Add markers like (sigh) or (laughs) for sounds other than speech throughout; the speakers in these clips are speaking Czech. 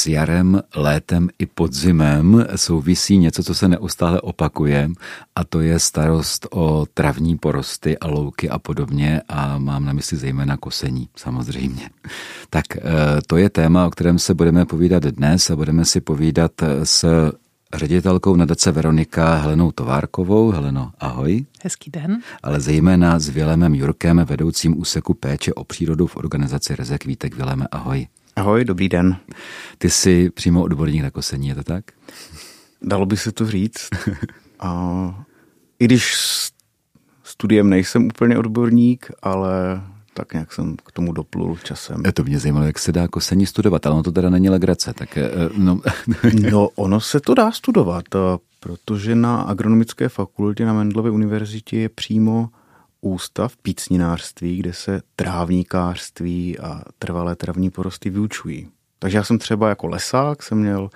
s jarem, létem i podzimem souvisí něco, co se neustále opakuje a to je starost o travní porosty a louky a podobně a mám na mysli zejména kosení, samozřejmě. Tak eh, to je téma, o kterém se budeme povídat dnes a budeme si povídat s ředitelkou nadace Veronika Helenou Továrkovou. Heleno, ahoj. Hezký den. Ale zejména s Vilemem Jurkem, vedoucím úseku péče o přírodu v organizaci Rezek Vítek. Vileme, ahoj. Ahoj, dobrý den. Ty jsi přímo odborník na kosení, je to tak? Dalo by se to říct. A I když studiem nejsem úplně odborník, ale tak nějak jsem k tomu doplul časem. To mě zajímalo, jak se dá kosení studovat, ale ono to teda není legrace. Tak, eh, no. (laughs) no, ono se to dá studovat, eh, protože na agronomické fakultě na Mendlově univerzitě je přímo ústav pícninářství, kde se trávníkářství a trvalé travní porosty vyučují. Takže já jsem třeba jako lesák jsem měl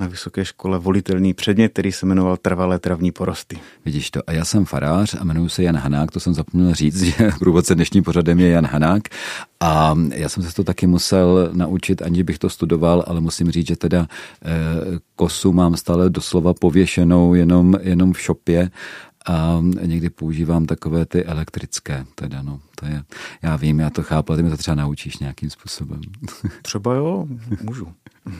na vysoké škole volitelný předmět, který se jmenoval Trvalé travní porosty. Vidíš to. A já jsem farář a jmenuji se Jan Hanák, to jsem zapomněl říct, (laughs) že průvodce dnešním pořadem je Jan Hanák. A já jsem se to taky musel naučit, ani bych to studoval, ale musím říct, že teda eh, kosu mám stále doslova pověšenou jenom, jenom v šopě a někdy používám takové ty elektrické, teda no, to je, já vím, já to chápu, ale ty mi to třeba naučíš nějakým způsobem. Třeba jo, můžu. (laughs)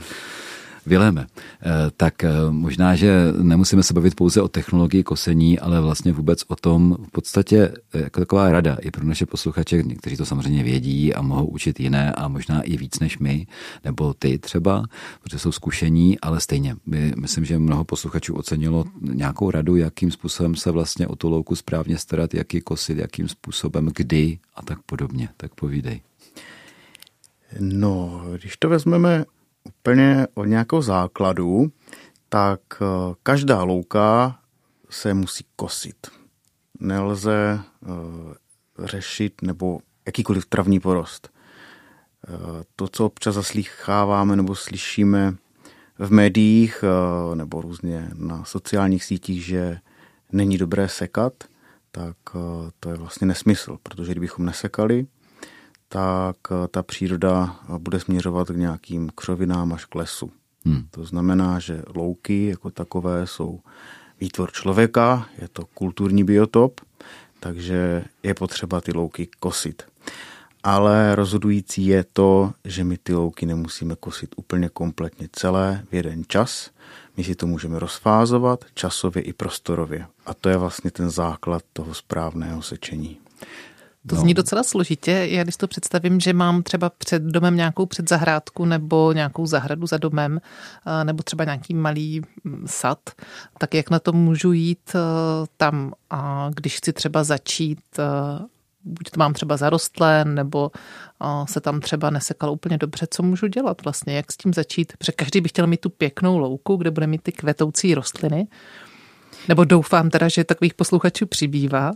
Vileme, eh, tak eh, možná, že nemusíme se bavit pouze o technologii kosení, ale vlastně vůbec o tom v podstatě eh, jako taková rada i pro naše posluchače, někteří to samozřejmě vědí a mohou učit jiné a možná i víc než my, nebo ty třeba, protože jsou zkušení, ale stejně by, myslím, že mnoho posluchačů ocenilo nějakou radu, jakým způsobem se vlastně o tu louku správně starat, jak ji kosit, jakým způsobem, kdy a tak podobně. Tak povídej. No, když to vezmeme úplně od nějakého základu, tak eh, každá louka se musí kosit. Nelze uh, řešit nebo jakýkoliv travní porost. Uh, to, co občas zaslýcháváme nebo slyšíme v médiích nebo různě na sociálních sítích, že není dobré sekat, tak to je vlastně nesmysl, protože kdybychom nesekali, tak eh, ta příroda bude směřovat k nějakým křovinám až k lesu. Hmm. To znamená, že louky jako takové jsou výtvor člověka, je to kulturní biotop, takže je potřeba ty louky kosit. Ale rozhodující je to, že my ty louky nemusíme kosit úplně kompletně celé v jeden čas. My si to můžeme rozfázovat časově i prostorově. A to je vlastně ten základ toho správného sečení. To no. zní docela složitě. Já když to představím, že mám třeba před domem nějakou předzahrádku nebo nějakou zahradu za domem, nebo třeba nějaký malý mm, sad, tak jak na to můžu jít tam a když chci třeba začít buď to mám třeba zarostlé, nebo se tam třeba nesekalo úplně dobře, co můžu dělat vlastně, jak s tím začít, protože každý by chtěl mít tu pěknou louku, kde bude mít ty kvetoucí rostliny, nebo doufám teda, že takových posluchačů přibývá.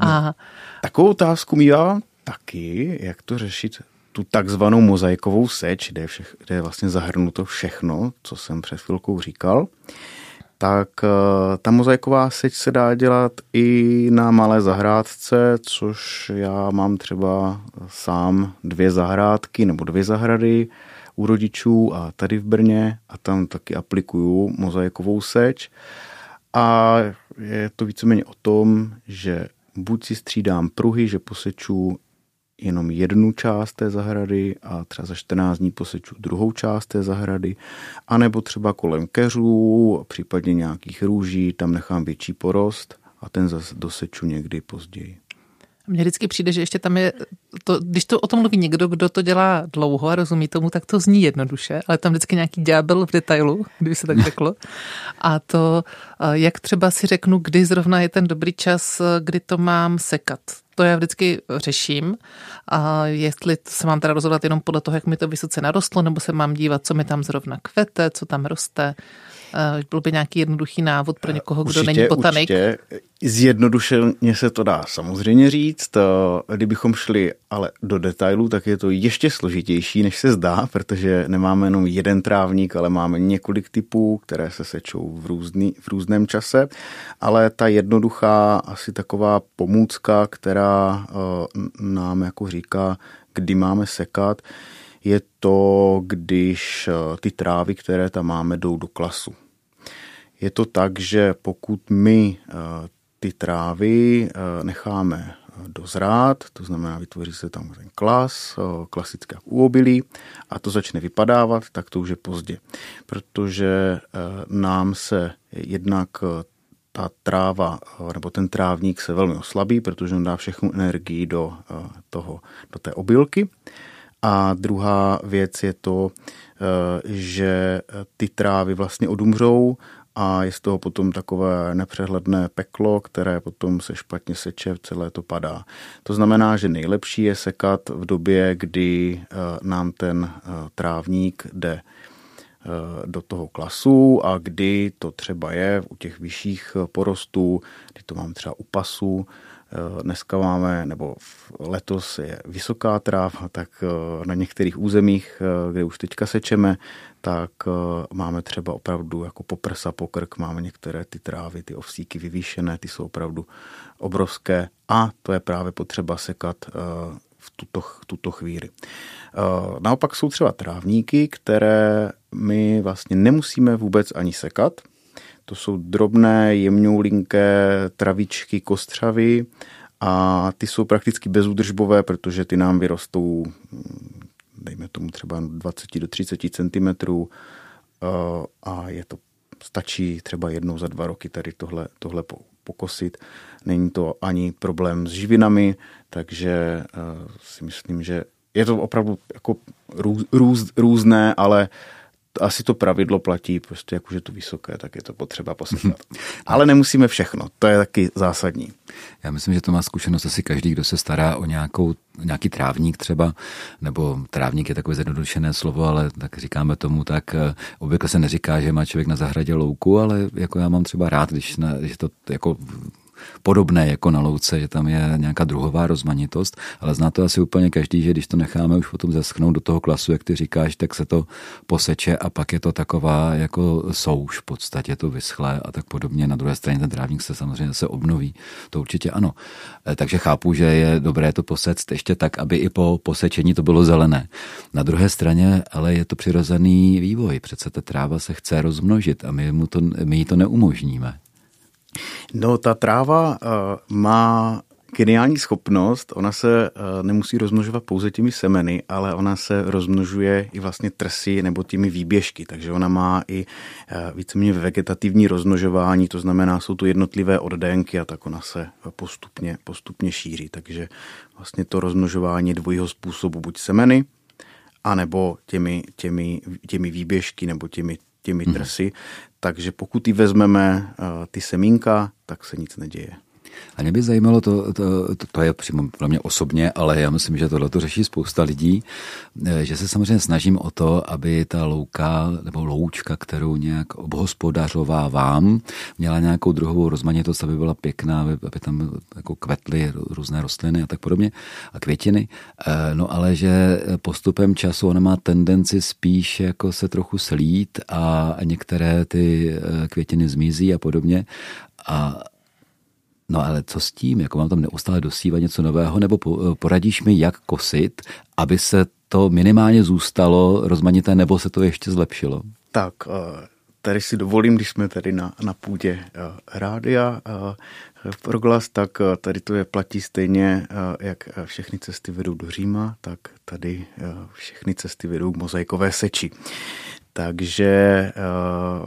A... No. Takovou otázku mývám taky, jak to řešit tu takzvanou mozaikovou seč, kde je, všech, kde je vlastně zahrnuto všechno, co jsem před chvilkou říkal, tak eh, ta mozaiková seč se dá dělat i na malé zahrádce, což já mám třeba sám dvě zahrádky nebo dvě zahrady u rodičů a tady v Brně a tam taky aplikuju mozaikovou seč. A je to víceméně o tom, že buď si střídám pruhy, že poseču jenom jednu část té zahrady a třeba za 14 dní poseču druhou část té zahrady, anebo třeba kolem keřů, případně nějakých růží, tam nechám větší porost a ten zase doseču někdy později. Mně vždycky přijde, že ještě tam je, to, když to o tom mluví někdo, kdo to dělá dlouho a rozumí tomu, tak to zní jednoduše, ale tam vždycky nějaký ďábel v detailu, (laughs) kdyby se tak řeklo. A to, jak třeba si řeknu, kdy zrovna je ten dobrý čas, kdy to mám sekat. To já vždycky řeším. A jestli se mám teda rozhodovat jenom podle toho, jak mi to vysoce narostlo, nebo se mám dívat, co mi tam zrovna kvete, co tam roste. Eh, byl by nějaký jednoduchý návod pro někoho, kdo určitě, není botanik? Určitě. Zjednodušeně se to dá samozřejmě říct. Eh, kdybychom šli ale do detailů, tak je to ještě složitější, než se zdá, protože nemáme jenom jeden trávník, ale máme několik typů, které se sečou v, různý, v různém čase. Ale ta jednoduchá asi taková pomůcka, která eh, nám jako říká, kdy máme sekat, je to, když ty trávy, které tam máme, jdou do klasu. Je to tak, že pokud my ty trávy necháme dozrát, to znamená vytvoří se tam ten klas, klasicky jak u obilí a to začne vypadávat, tak to už je pozdě. Protože nám se jednak ta tráva nebo ten trávník se velmi oslabí, protože on dá všechnu energii do, toho, do té obilky. A druhá věc je to, že ty trávy vlastně odumřou a je z toho potom takové nepřehledné peklo, které potom se špatně seče, celé to padá. To znamená, že nejlepší je sekat v době, kdy eh, nám ten eh, trávník jde eh, do toho klasu a kdy to třeba je u těch vyšších porostů, kdy to mám třeba u pasu, Dneska máme, nebo letos je vysoká tráva, tak na některých územích, kde už teďka sečeme, tak eh, máme třeba opravdu jako poprsa, pokrk, máme některé ty trávy, ty ovsíky vyvýšené, ty jsou opravdu obrovské a to je právě potřeba sekat eh, v tuto, tuto chvíli. Eh, naopak jsou třeba trávníky, které my vlastně nemusíme vůbec ani sekat. To jsou drobné, jemňoulinké travičky, kostřavy a ty jsou prakticky bezúdržbové, protože ty nám vyrostou dejme tomu třeba 20 do 30 cm eh, a je to, stačí třeba jednou za dva roky tady tohle, tohle pokosit. Není to ani problém s živinami, takže eh, si myslím, že je to opravdu jako růz, růz, různé, ale asi to pravidlo platí, prostě jak už je to vysoké, tak je to potřeba posekat. (laughs) Ale nemusíme všechno, to je taky zásadní. Já myslím, že to má zkušenost asi každý, kdo se stará o nějakou, nějaký trávník třeba, nebo trávník je takové zjednodušené slovo, ale tak říkáme tomu tak, eh, obvykle se neříká, že má člověk na zahradě louku, ale jako já mám třeba rád, když, na, když to jako podobné jako na louce, že tam je nějaká druhová rozmanitost, ale zná to asi úplně každý, že když to necháme už potom zeschnout do toho klasu, jak ty říkáš, tak se to poseče a pak je to taková jako souš v podstatě to vyschlé a tak podobně. Na druhé straně ten trávník se samozřejmě se obnoví. To určitě ano. E, takže chápu, že je dobré to posect ještě tak, aby i po posečení to bylo zelené. Na druhé straně ale je to přirozený vývoj. Přece ta tráva se chce rozmnožit a my, mu to, my jí to neumožníme. No, ta tráva uh, má geniální schopnost, ona se uh, nemusí rozmnožovat pouze těmi semeny, ale ona se rozmnožuje i vlastně trsy nebo těmi výběžky, takže ona má i uh, víceméně vegetativní rozmnožování, to znamená, jsou to jednotlivé oddenky a tak ona se postupně, postupně šíří, takže vlastně to rozmnožování dvojího způsobu, buď semeny, anebo těmi, těmi, těmi výběžky nebo těmi těmi mhm. trsy, takže pokud ji vezmeme uh, ty semínka, tak se nic neděje. A mě by zajímalo, to, to, to, to je přímo pro mě osobně, ale já myslím, že tohle to řeší spousta lidí, eh, že se samozřejmě snažím o to, aby ta louka nebo loučka, kterou nějak obhospodařovávám, měla nějakou druhovou rozmanitost, aby byla pěkná, aby, aby tam jako kvetly různé rostliny a tak podobně a květiny. Eh, no ale že postupem času ona má tendenci spíš jako se trochu slít a některé ty eh, květiny zmizí a podobně. A No ale co s tím? Jako mám tam neustále dosívat něco nového, nebo poradíš mi, jak kosit, aby se to minimálně zůstalo rozmanité, nebo se to ještě zlepšilo? Tak, eh, tady si dovolím, když jsme tady na, na půdě eh, rádia eh, proglas, tak tady to je platí stejně, jak všechny cesty vedou do Říma, tak tady všechny cesty vedou k mozaikové seči. Takže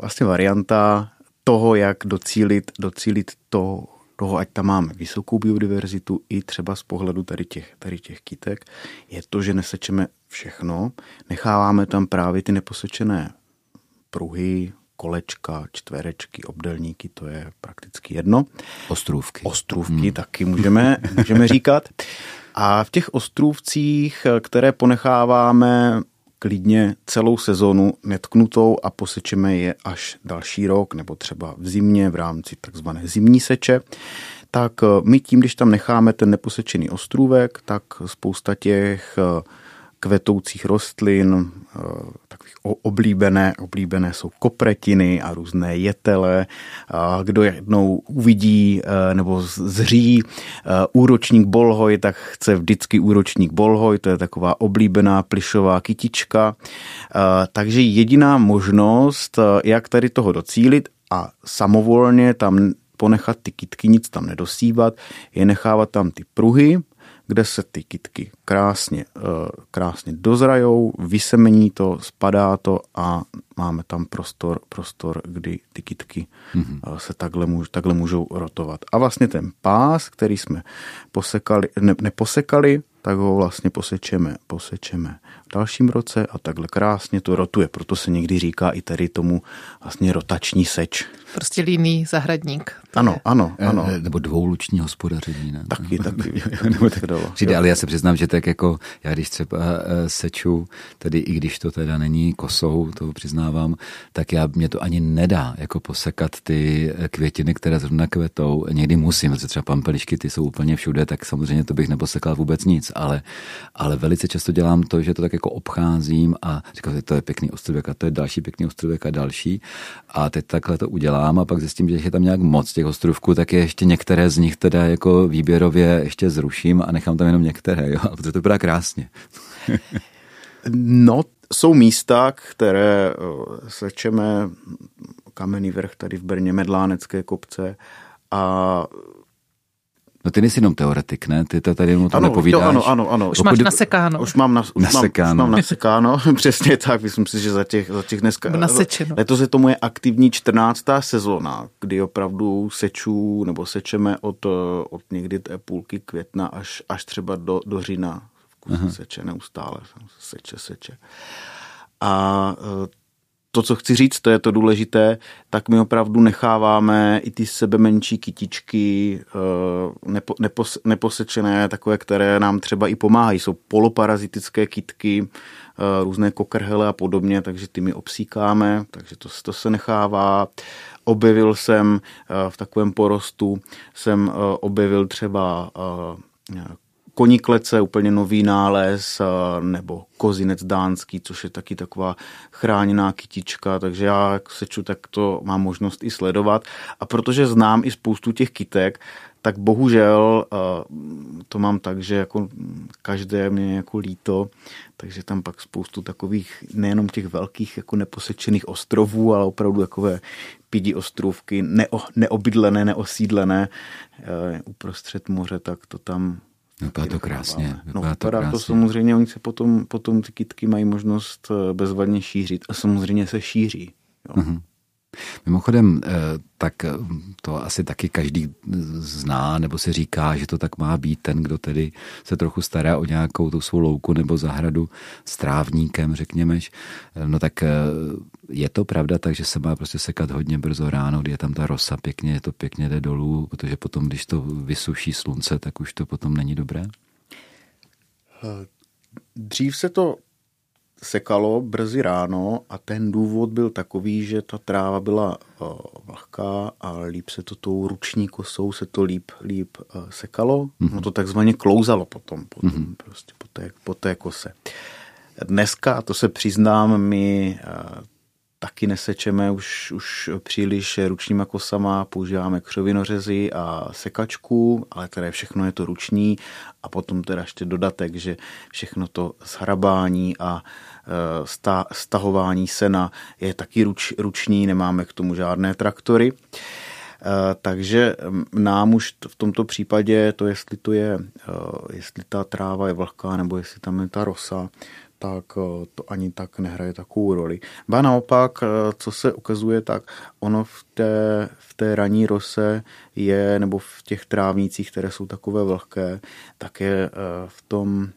vlastně varianta toho, jak docílit, docílit to, toho, ať tam máme vysokou biodiverzitu i třeba z pohledu tady těch, tady těch kytek, je to, že nesečeme všechno, necháváme tam právě ty neposečené pruhy, kolečka, čtverečky, obdelníky, to je prakticky jedno. Ostrůvky. Ostrůvky hmm. taky můžeme, můžeme říkat. A v těch ostrůvcích, které ponecháváme klidně celou sezonu netknutou a posečeme je až další rok nebo třeba v zimě v rámci takzvané zimní seče, tak eh, my tím, když tam necháme ten neposečený ostrůvek, tak spousta těch eh, kvetoucích rostlin, eh, takových oblíbené, oblíbené jsou kopretiny a různé jetele. Kdo jednou uvidí eh, nebo zří úročník bolhoj, tak chce vždycky úročník bolhoj, to je taková oblíbená plišová kytička. Takže jediná možnost, jak tady toho docílit a samovolně tam ponechat ty kitky, nic tam nedosívat, je nechávat tam ty pruhy, kde se ty kitky krásně, eh, krásně dozrajou, vysemení to, spadá to a máme tam prostor, prostor kdy ty kitky mm-hmm. se takhle, můž, takhle můžou rotovat. A vlastně ten pás, který jsme posekali, ne, neposekali, tak ho vlastně posečeme, posečeme v dalším roce a takhle krásně to rotuje. Proto se někdy říká i tady tomu vlastně rotační seč. Prostě líný zahradník. Ano, je. ano, eh, ano. E, nebo dvouluční hospodaření. Ne? Taky, (laughs) taky. nebo tak přijde, ale já se přiznám, že tak jako já když třeba eh, seču, tedy i když to teda není kosou, to přiznávám, tak já mě to ani nedá jako posekat ty květiny, které zrovna kvetou. Někdy musím, protože třeba pampelišky, ty jsou úplně všude, tak samozřejmě to bych neposekal vůbec nic, ale, ale velice často dělám to, že to tak jako obcházím a říkám, že to je pěkný ostrůvek a to je další pěkný ostrůvek a další. A teď takhle to udělám a pak zjistím, že je tam nějak moc těch ostrůvků, tak je ještě některé z nich teda jako výběrově ještě zruším a nechám tam jenom některé, jo, protože to vypadá krásně. no, jsou místa, které eh, sečeme kamenný vrch tady v Brně, Medlánecké kopce a No ty nejsi jenom teoretik, ne? Ty to tady jenom to ano, nepovídáš. To, ano, ano, ano. Už máš nasekáno. Už mám, na, už nasekáno. Mám, už mám nasekáno, (laughs) přesně tak. Myslím si, že za těch, za těch dneska... Nasečeno. Letos je to moje aktivní 14. sezóna, kdy opravdu seču, nebo sečeme od, od někdy té půlky května až, až třeba do, do října. Seče neustále, seče, seče. A to, co chci říct, to je to důležité, tak my opravdu necháváme i ty sebe menší kytičky eh, nepo, nepos, neposečené, takové, které nám třeba i pomáhají. Jsou poloparazitické kitky, eh, různé kokrhele a podobně, takže ty my obsíkáme, takže to, to se nechává. Objevil jsem eh, v takovém porostu, jsem objevil třeba Koniklece, úplně nový nález, nebo Kozinec dánský, což je taky taková chráněná kytička, takže já jak seču, tak to mám možnost i sledovat. A protože znám i spoustu těch kytek, tak bohužel to mám tak, že jako každé mě jako líto, takže tam pak spoustu takových nejenom těch velkých jako neposečených ostrovů, ale opravdu takové pidi ostrovky, neo, neobydlené, neosídlené e, uprostřed moře, tak to tam Vypadá to krásně. No, vypadá to, krásně. to samozřejmě, oni se potom, potom ty kitky mají možnost eh, bezvadně šířit a samozřejmě se šíří. Jo. Mm-hmm. Mimochodem, eh, tak eh, to asi taky každý zná, nebo se říká, že to tak má být ten, kdo tedy se trochu stará o nějakou tu svou louku nebo zahradu s trávníkem, řekněme. No tak eh, je to pravda tak, že se má prostě sekat hodně brzo ráno, kdy je tam ta rosa pěkně, je to pěkně jde dolů, protože potom, když to vysuší slunce, tak už to potom není dobré? Dřív se to sekalo brzy ráno a ten důvod byl takový, že ta tráva byla uh, vlhká a líp se to tou ruční kosou se to líp, líp uh, sekalo. Mm-hmm. No to takzvaně klouzalo potom, potom mm-hmm. prostě po té, po té kose. Dneska, a to se přiznám, my uh, taky nesečeme už, už příliš ručníma kosama, používáme křovinořezy a sekačku, ale teda všechno je to ruční a potom teda ještě dodatek, že všechno to zhrabání a e, stahování sena je taky ruč, ruční, nemáme k tomu žádné traktory. E, takže nám už v tomto případě to, jestli to je, e, jestli ta tráva je vlhká nebo jestli tam je ta rosa, tak eh, to ani tak nehraje takovou roli. Ba naopak, eh, co se ukazuje, tak ono v té, v té raní rose je, nebo v těch trávnicích, které jsou takové vlhké, tak je eh, v tom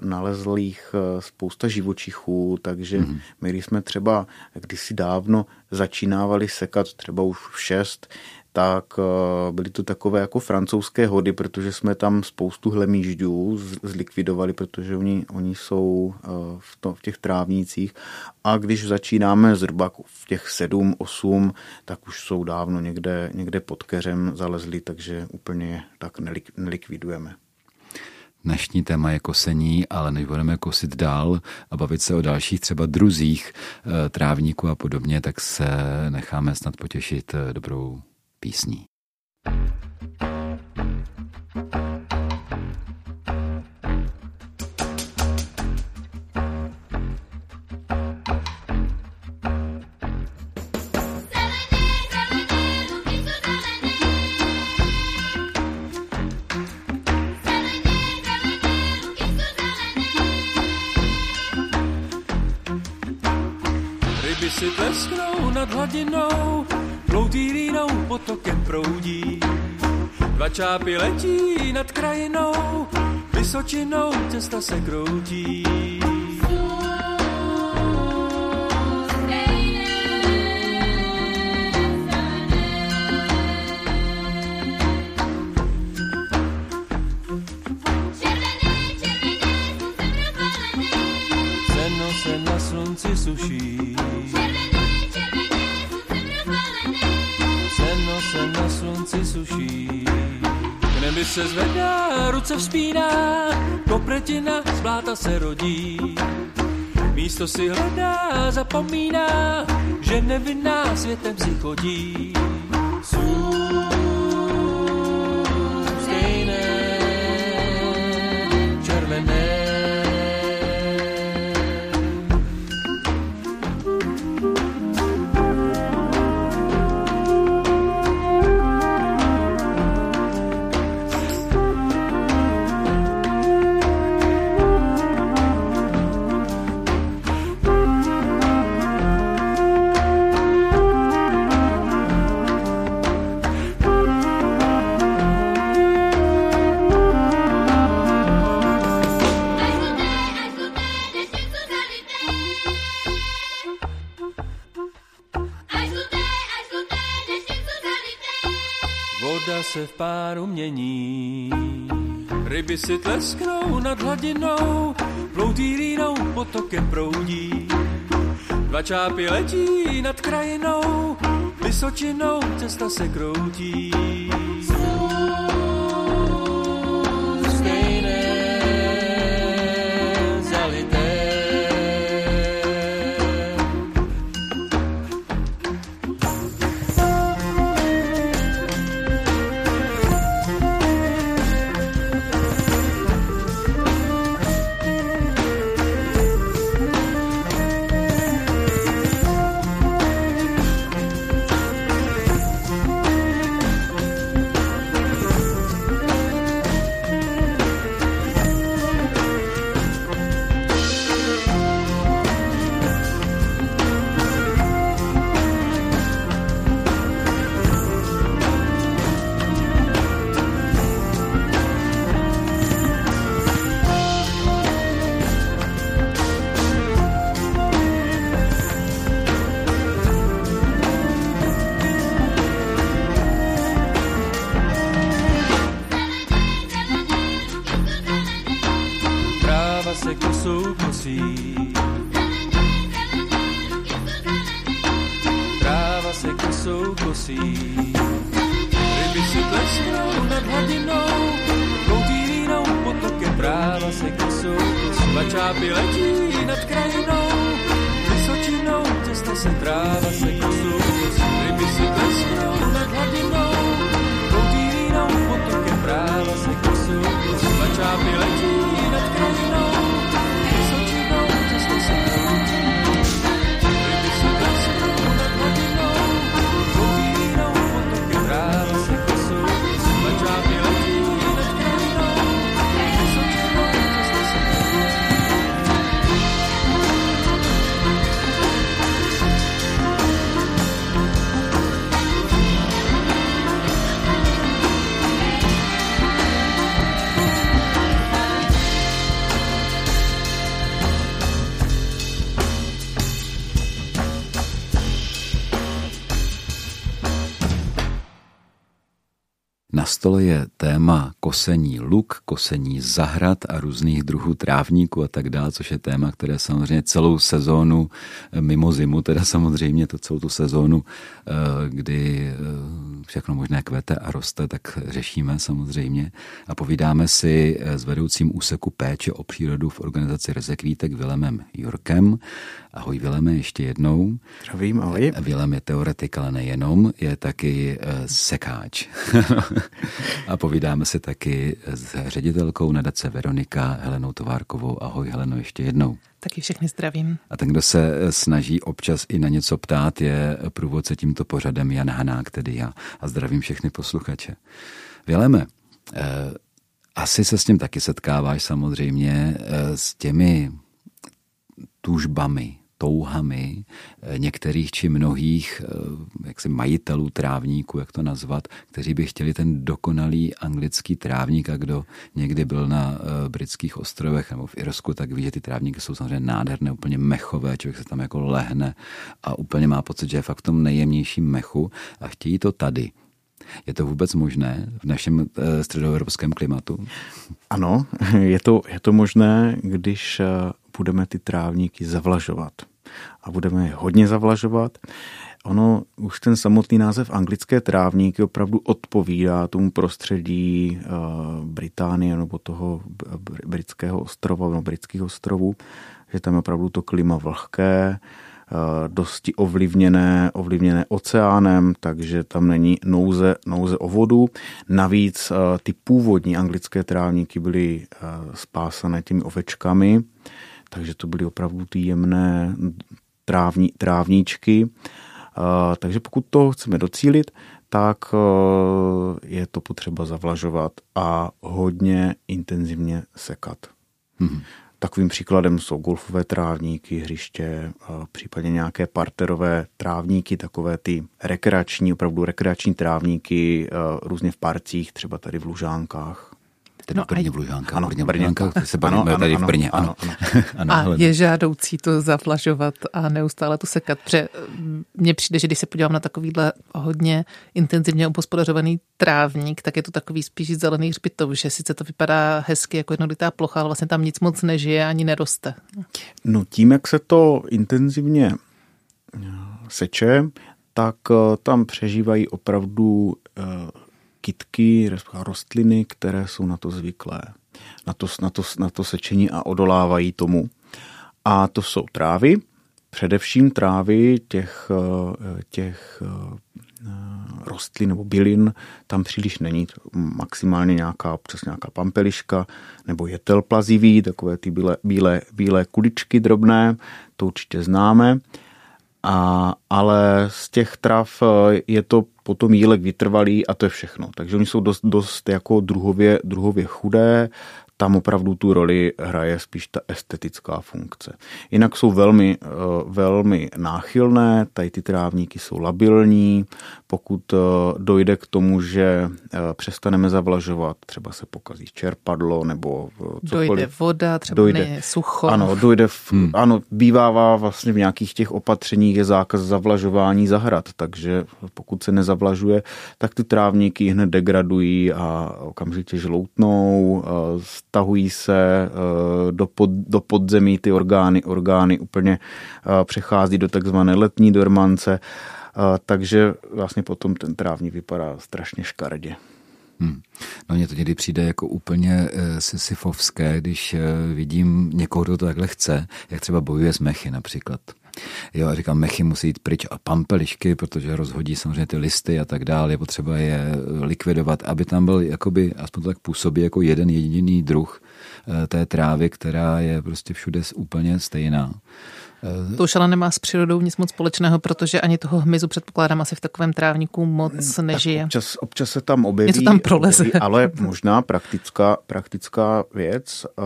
nalezlých spousta živočichů, takže mm-hmm. my, když jsme třeba kdysi dávno začínávali sekat třeba už v šest, tak eh, byly to takové jako francouzské hody, protože jsme tam spoustu hlemížďů zlikvidovali, protože oni, oni jsou eh, v, to, v těch trávnících a když začínáme zhruba v těch sedm, osm, tak už jsou dávno někde, někde pod keřem zalezli, takže úplně tak nelik, nelikvidujeme. Dnešní téma je kosení, ale než budeme kosit dál a bavit se o dalších třeba druzích eh, trávníků a podobně, tak se necháme snad potěšit dobrou písní. si tlesknou nad hladinou, potokem proudí. Dva čápy letí nad krajinou, vysočinou cesta se kroutí. Se zvedá, ruce vzpíná, popretina z bláta se rodí. Místo si hledá, zapomíná, že nevinná světem si chodí. Páru. Ryby si tlesknou nad hladinou, ploutý línou potokem proudí. Dva čápy letí nad krajinou, vysočinou cesta se kroutí. Stole je téma kosení luk, kosení zahrad a různých druhů trávníků a tak dále, což je téma, které samozřejmě celou sezónu, eh, mimo zimu, teda samozřejmě to celou tu sezónu, eh, kdy eh, všechno možné kvete a roste, tak řešíme samozřejmě. A povídáme si s vedoucím úseku péče o přírodu v organizaci Rezekvítek Vilemem Jurkem. Ahoj Vileme, ještě jednou. Zdravím, ahoj. Vilem je teoretik, ale nejenom, je taky sekáč. (laughs) a povídáme si taky s ředitelkou nadace Veronika Helenou Továrkovou. Ahoj Heleno, ještě jednou. Taky všechny zdravím. A ten, kdo se snaží občas i na něco ptát, je průvodce tímto pořadem Jan Hanák, tedy já. A zdravím všechny posluchače. Vileme, eh, asi se s tím taky setkáváš samozřejmě, eh, s těmi tužbami, touhami eh, některých či mnohých eh, jaksi majitelů trávníků, jak to nazvat, kteří by chtěli ten dokonalý anglický trávník a kdo někdy byl na eh, britských ostrovech nebo v Irsku, tak ví, že ty trávníky jsou samozřejmě nádherné, úplně mechové, člověk se tam jako lehne a úplně má pocit, že je fakt v tom nejjemnějším mechu a chtějí to tady. Je to vůbec možné v našem středoevropském klimatu? Ano, (laughs) je to, je to možné, když budeme ty trávníky zavlažovat. A budeme je hodně zavlažovat. Ono, už ten samotný název anglické trávníky opravdu odpovídá tomu prostředí uh, Británie nebo toho britského ostrova, nebo britských ostrovů, že tam je opravdu to klima vlhké, uh, dosti ovlivněné, ovlivněné oceánem, takže tam není nouze, nouze o vodu. Navíc uh, ty původní anglické trávníky byly spásané těmi ovečkami, takže to byly opravdu ty jemné trávní, trávníčky. Takže pokud to chceme docílit, tak e, je to potřeba zavlažovat a hodně intenzivně sekat. Hmm. Takovým příkladem jsou golfové trávníky, hřiště, e, případně nějaké parterové trávníky, takové ty rekreační, opravdu rekreační trávníky, různě v parcích, třeba tady v Lužánkách. Tedy no v Brně, v Lužánkách. Ano, v Brně, se bavíme ano, tady ano, v Brně. Ano, ano. ano. (laughs) a je žádoucí to zavlažovat a neustále to sekat. Protože mm, mně přijde, že když se podívám na takovýhle hodně intenzivně obospodařovaný trávník, tak je to takový spíš zelený hřbitov, že sice to vypadá hezky jako jednolitá plocha, ale vlastně tam nic moc nežije ani neroste. No tím, jak se to intenzivně eh, seče, tak eh, tam přežívají opravdu eh, kytky, rostliny, které jsou na to zvyklé, na to, na to, na to sečení a odolávají tomu. A to jsou trávy, především trávy těch, eh, těch eh, rostlin nebo bylin tam příliš není. Maximálně nějaká, občas nějaká pampeliška nebo jetel plazivý, takové ty bílé, bílé, bílé kuličky drobné, to určitě známe. A, ale z těch trav eh, je to potom jílek vytrvalý a to je všechno. Takže oni jsou dost, dost jako druhově, druhově chudé, tam opravdu tu roli hraje spíš ta estetická funkce. Jinak jsou velmi, eh, velmi náchylné, tady ty trávníky jsou labilní, pokud eh, dojde k tomu, že eh, přestaneme zavlažovat, třeba se pokazí čerpadlo nebo cokoliv. Dojde voda, třeba dojde, sucho. Ano, dojde v, hmm. ano, bývává vlastně v nějakých těch opatřeních je zákaz zavlažování zahrad, takže pokud se nezavlažuje, tak ty trávníky hned degradují a okamžitě žloutnou, stahují se eh, do, pod, do podzemí ty orgány, orgány úplně eh, přechází do takzvané letní dormance, eh, takže vlastně potom ten trávník vypadá strašně škaredě. Hmm. No mně to někdy přijde jako úplně e, sisyfovské, když e, vidím někoho, kdo to takhle chce, jak třeba bojuje s mechy například. Jo, a říkám, mechy musí jít pryč a pampelišky, protože rozhodí samozřejmě ty listy a tak dále, je potřeba je likvidovat, aby tam byl, jakoby, aspoň to tak působí, jako jeden jediný druh eh, té trávy, která je prostě všude úplně stejná. Eh, to už ale nemá s přírodou nic moc společného, protože ani toho hmyzu předpokládám asi v takovém trávníku moc nežije. občas, občas se tam objeví, Něco tam proleze. Objeví, ale (laughs) možná praktická, praktická věc. Uh,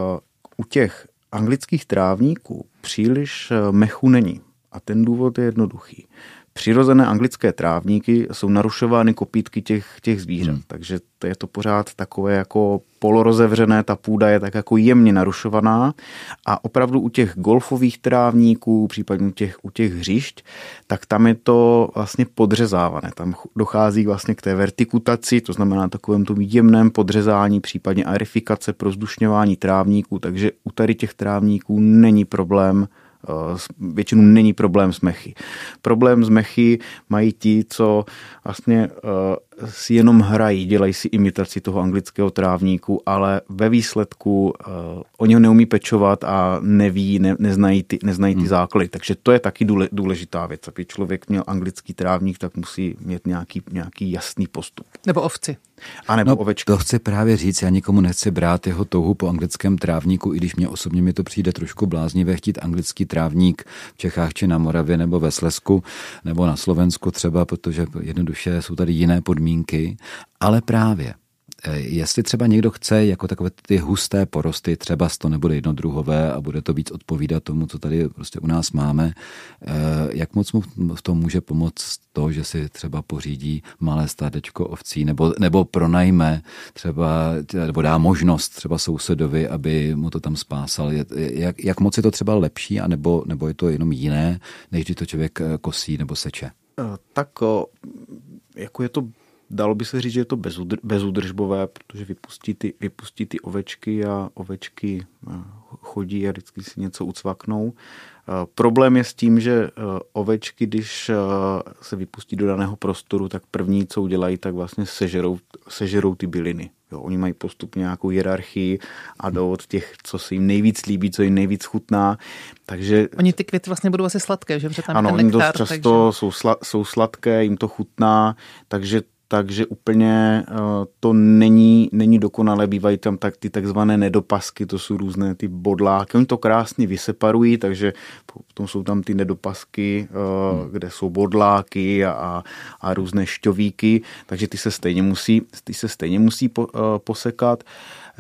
u těch anglických trávníků příliš eh, mechu není. A ten důvod je jednoduchý. Přirozené anglické trávníky jsou narušovány kopítky těch, těch zvířat. Hmm. Takže to je to pořád takové jako polorozevřené, ta půda je tak jako jemně narušovaná a opravdu u těch golfových trávníků, případně u těch, u těch hřišť, tak tam je to vlastně podřezávané. Tam dochází vlastně k té vertikutaci, to znamená takovém tom jemném podřezání, případně aerifikace, prozdušňování trávníků, takže u tady těch trávníků není problém většinou není problém s mechy. Problém s mechy mají ti, co vlastně eh, si jenom hrají, dělají si imitaci toho anglického trávníku, ale ve výsledku uh, oni ho neumí pečovat a neví, ne, neznají, ty, neznají ty hmm. základy. Takže to je taky důležitá věc. Aby člověk měl anglický trávník, tak musí mít nějaký, nějaký jasný postup. Nebo ovci. A nebo no, ovečky. To chci právě říct, já nikomu nechci brát jeho touhu po anglickém trávníku, i když mě osobně mi to přijde trošku bláznivé chtít anglický trávník v Čechách či na Moravě nebo ve Slesku nebo na Slovensku třeba, protože jednoduše jsou tady jiné podmínky, ale právě Eh, jestli třeba někdo chce jako takové ty husté porosty, třeba to nebude jednodruhové a bude to víc odpovídat tomu, co tady prostě u nás máme, eh, jak moc mu v tom může pomoct to, že si třeba pořídí malé stádečko ovcí nebo, nebo pronajme třeba, nebo dá možnost třeba sousedovi, aby mu to tam spásal. Jak, jak moc je to třeba lepší, anebo, nebo je to jenom jiné, než když to člověk eh, kosí nebo seče? Tak jako je to dalo by se říct, že je to bezudr, bezudržbové, protože vypustí ty, vypustí ty ovečky a ovečky eh, chodí a vždycky si něco ucvaknou. Eh, problém je s tím, že eh, ovečky, když se vypustí do daného prostoru, tak první, co udělají, tak vlastně sežerou, sežerou ty byliny. Jo, oni mají postupně nějakou hierarchii a jdou od těch, co se jim nejvíc líbí, co jim nejvíc chutná. Takže... Oni ty květy vlastně budou asi sladké, že? Protože tam ano, oni dost často takže... jsou, sla, jsou sladké, jim to chutná, takže takže úplně uh, to není, není dokonalé, bývají tam tak ty takzvané nedopasky, to jsou různé ty bodláky, oni to krásně vyseparují, takže potom jsou tam ty nedopasky, uh, hmm. kde jsou bodláky a, a různé šťovíky, takže ty se stejně musí, ty se stejně musí po, uh, posekat.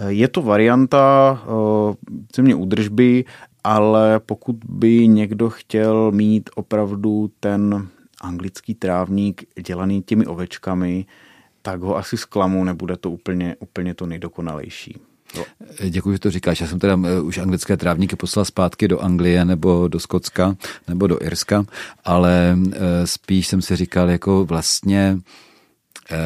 Je to varianta země údržby, ale pokud by někdo chtěl mít opravdu ten anglický trávník dělaný těmi ovečkami, tak ho asi zklamu, nebude to úplně, úplně to nejdokonalejší. Jo. Děkuji, že to říkáš. Já jsem teda eh, už anglické trávníky poslal zpátky do Anglie nebo do Skotska nebo do Irska, ale eh, spíš jsem si říkal, jako vlastně eh,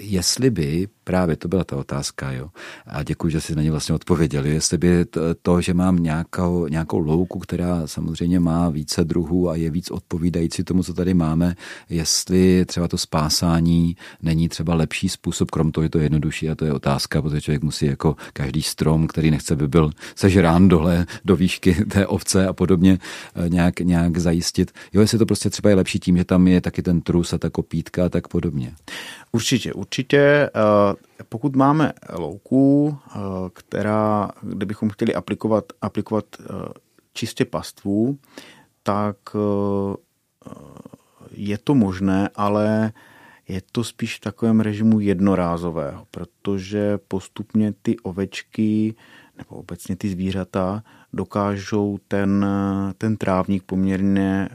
jestli by Právě to byla ta otázka, jo. A děkuji, že jsi na ně vlastně odpověděl. Jestli by to, že mám nějakou, nějakou louku, která samozřejmě má více druhů a je víc odpovídající tomu, co tady máme, jestli třeba to spásání není třeba lepší způsob, krom toho, že to je jednodušší a to je otázka, protože člověk musí jako každý strom, který nechce by byl sežrán dole do výšky (laughs) té ovce a podobně eh, nějak, nějak zajistit. Jo, jestli to prostě třeba je lepší tím, že tam je taky ten trus a ta kopítka a tak podobně. Určitě, určitě. Eh, pokud máme louku, eh, která, kde bychom chtěli aplikovat, aplikovat eh, čistě pastvu, tak je to možné, ale je to spíš v takovém režimu jednorázového, protože postupně ty ovečky nebo obecně ty zvířata dokážou ten, ten trávník poměrně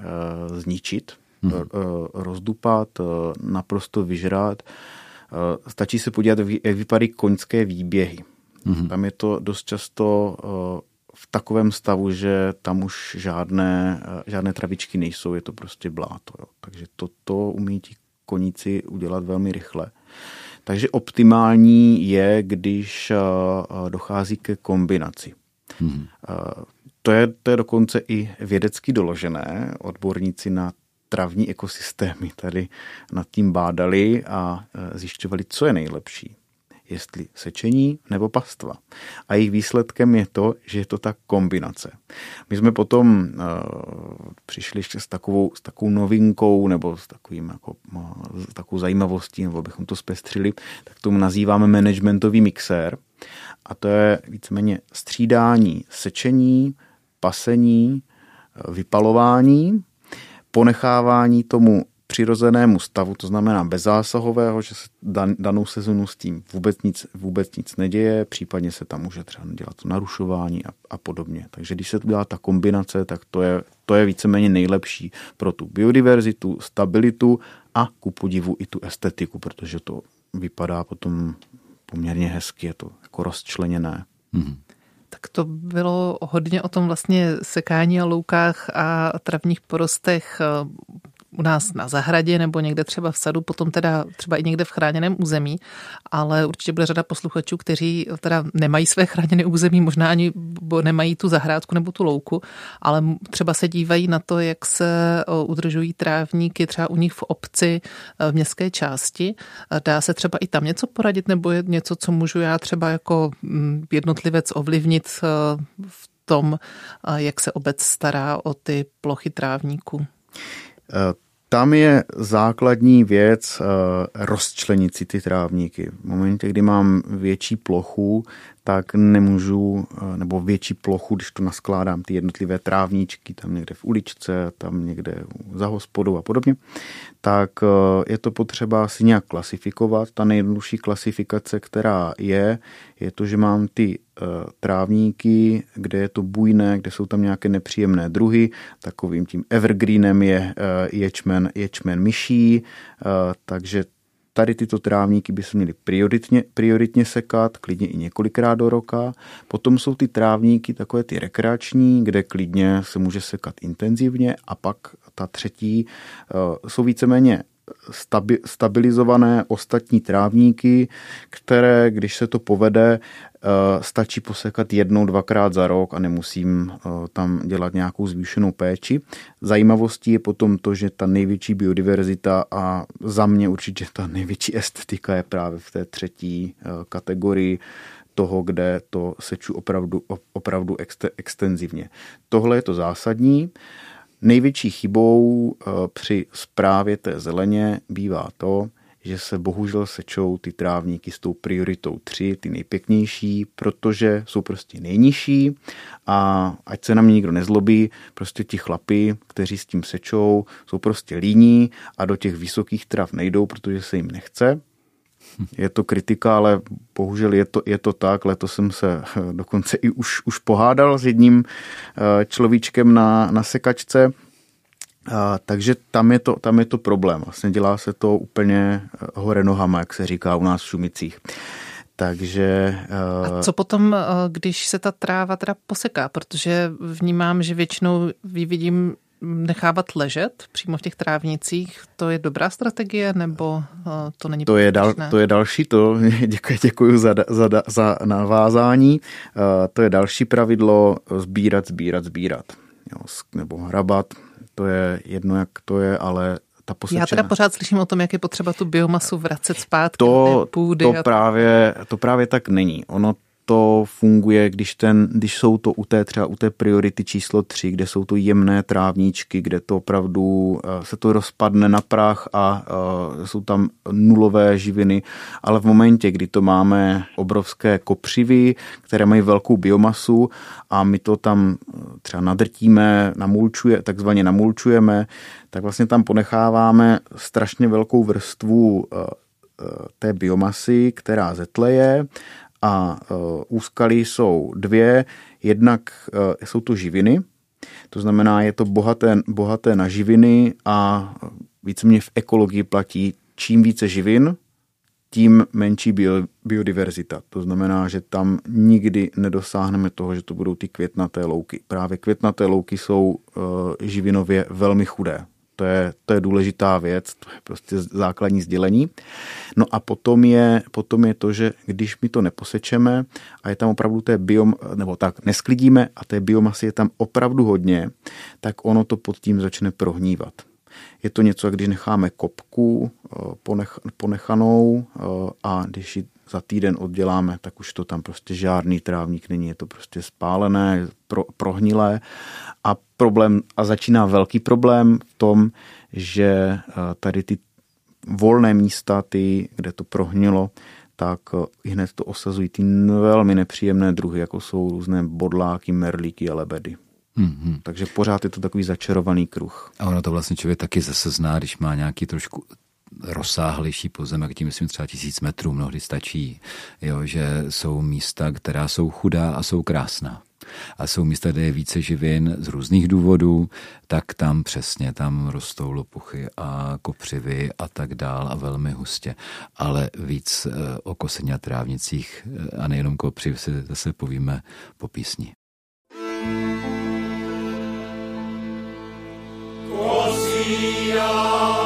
zničit hmm. rozdupat, eh, naprosto vyžrát. Eh, stačí se podívat, jak vypadají koňské výběhy. Hmm. Tam je to dost často v takovém stavu, že tam už žádné, žádné travičky nejsou, je to prostě bláto. Jo. Takže toto umí ti koníci udělat velmi rychle. Takže optimální je, když dochází ke kombinaci. Hmm. To je, to je dokonce i vědecky doložené. Odborníci na travní ekosystémy tady nad tím bádali a e, zjišťovali, co je nejlepší. Jestli sečení nebo pastva. A jejich výsledkem je to, že je to ta kombinace. My jsme potom uh, přišli ještě s takovou, s takovou novinkou nebo s, takovým jako, s takovou zajímavostí, nebo bychom to zpestřili, tak tomu nazýváme managementový mixér. A to je víceméně střídání sečení, pasení, vypalování ponechávání tomu přirozenému stavu, to znamená bezzásahového, že se dan, danou sezonu s tím vůbec nic, vůbec nic neděje, případně se tam může třeba dělat narušování a, a podobně. Takže když se tu dělá ta kombinace, tak to je, to je víceméně nejlepší pro tu biodiverzitu, stabilitu a ku podivu i tu estetiku, protože to vypadá potom poměrně hezky, je to jako rozčleněné. Mm-hmm. Tak to bylo hodně o tom vlastně sekání a loukách a travních porostech u nás na zahradě nebo někde třeba v sadu, potom teda třeba i někde v chráněném území, ale určitě bude řada posluchačů, kteří teda nemají své chráněné území, možná ani nemají tu zahrádku nebo tu louku, ale třeba se dívají na to, jak se udržují trávníky třeba u nich v obci e, v městské části. Dá se třeba i tam něco poradit, nebo je něco, co můžu já třeba jako mm, jednotlivec ovlivnit e, v tom, e, jak se obec stará o ty plochy trávníků? Tam je základní věc rozčlenit si ty trávníky. V momentě, kdy mám větší plochu, tak nemůžu, eh, nebo větší plochu, když to naskládám, ty jednotlivé trávníčky, tam někde v uličce, tam někde za hospodou a podobně, tak eh, je to potřeba si nějak klasifikovat. Ta nejjednodušší klasifikace, která je, je to, že mám ty eh, trávníky, kde je to bujné, kde jsou tam nějaké nepříjemné druhy. Takovým tím evergreenem je ječmen, ječmen myší, takže tady tyto trávníky by se měly prioritně, prioritně sekat, klidně i několikrát do roka. Potom jsou ty trávníky takové ty rekreační, kde klidně se může sekat intenzivně a pak ta třetí uh, jsou víceméně stabi, stabilizované ostatní trávníky, které, když se to povede, eh, stačí posekat jednou, dvakrát za rok a nemusím eh, tam dělat nějakou zvýšenou péči. Zajímavostí je potom to, že ta největší biodiverzita a za mě určitě ta největší estetika je právě v té třetí eh, kategorii toho, kde to seču opravdu, opravdu extenzivně. Tohle je to zásadní. Největší chybou eh, při zprávě té zeleně bývá to, že se bohužel sečou ty trávníky s tou prioritou 3, ty nejpěknější, protože jsou prostě nejnižší a ať se na mě nikdo nezlobí, prostě ti chlapi, kteří s tím sečou, jsou prostě líní a do těch vysokých trav nejdou, protože se jim nechce je to kritika, ale bohužel je to, je to tak. Letos jsem se eh, dokonce i už, už pohádal s jedním eh, človíčkem na, na sekačce, a, takže tam je, to, tam je to problém. Vlastně dělá se to úplně eh, hore nohama, jak se říká u nás v Šumicích. Takže... A co potom, když se ta tráva teda poseká? Protože vnímám, že většinou vidím nechávat ležet přímo v těch trávnicích, to je dobrá strategie, nebo eh, to není to je, dal, to je další, to (laughs) děkuji, děkuji za, za, za navázání. Eh, to je další pravidlo, sbírat, sbírat, sbírat. Jo, nebo hrabat, to je jedno, jak to je, ale ta posečená. Já teda pořád slyším o tom, jak je potřeba tu biomasu vracet zpátky to, půdy. To, a... právě, to právě tak není. Ono to funguje, když, ten, když jsou to u té třeba u té priority číslo 3, kde jsou to jemné trávníčky, kde to opravdu eh, se to rozpadne na prach a uh, jsou tam nulové živiny, ale v momentě, kdy to máme obrovské kopřivy, které mají velkou biomasu a my to tam eh, třeba nadrtíme, namulčuje, takzvaně namulčujeme, tak vlastně tam ponecháváme strašně velkou vrstvu té biomasy, která zetleje a e, úskalí jsou dvě. Jednak e, jsou to živiny, to znamená, je to bohaté, bohaté na živiny a víceméně v ekologii platí, čím více živin, tím menší bio, biodiverzita. To znamená, že tam nikdy nedosáhneme toho, že to budou ty květnaté louky. Právě květnaté louky jsou uh, živinově velmi chudé. To je, to je důležitá věc, to je prostě základní sdělení. No a potom je, potom je to, že když my to neposečeme a je tam opravdu té biom, nebo tak nesklidíme a té biomasy je tam opravdu hodně, tak ono to pod tím začne prohnívat. Je to něco, když necháme kopku eh, ponech, ponechanou eh, a když ji za týden odděláme, tak už to tam prostě žádný trávník není, je to prostě spálené, pro, prohnilé a problém, a začíná velký problém v tom, že eh, tady ty volné místa, ty, kde to prohnilo, tak eh, hned to osazují ty velmi nepříjemné druhy, jako jsou různé bodláky, merlíky a lebedy. Mm-hmm. Takže pořád je to takový začarovaný kruh. A ono to vlastně člověk taky zase zná, když má nějaký trošku rozsáhlejší pozemek, tím myslím třeba tisíc metrů mnohdy stačí, jo, že jsou místa, která jsou chudá a jsou krásná. A jsou místa, kde je více živin z různých důvodů, tak tam přesně, tam rostou lopuchy a kopřivy a tak dál a velmi hustě. Ale víc eh, o kosení a trávnicích eh, a nejenom kopřiv si zase povíme po písni. Kosíja.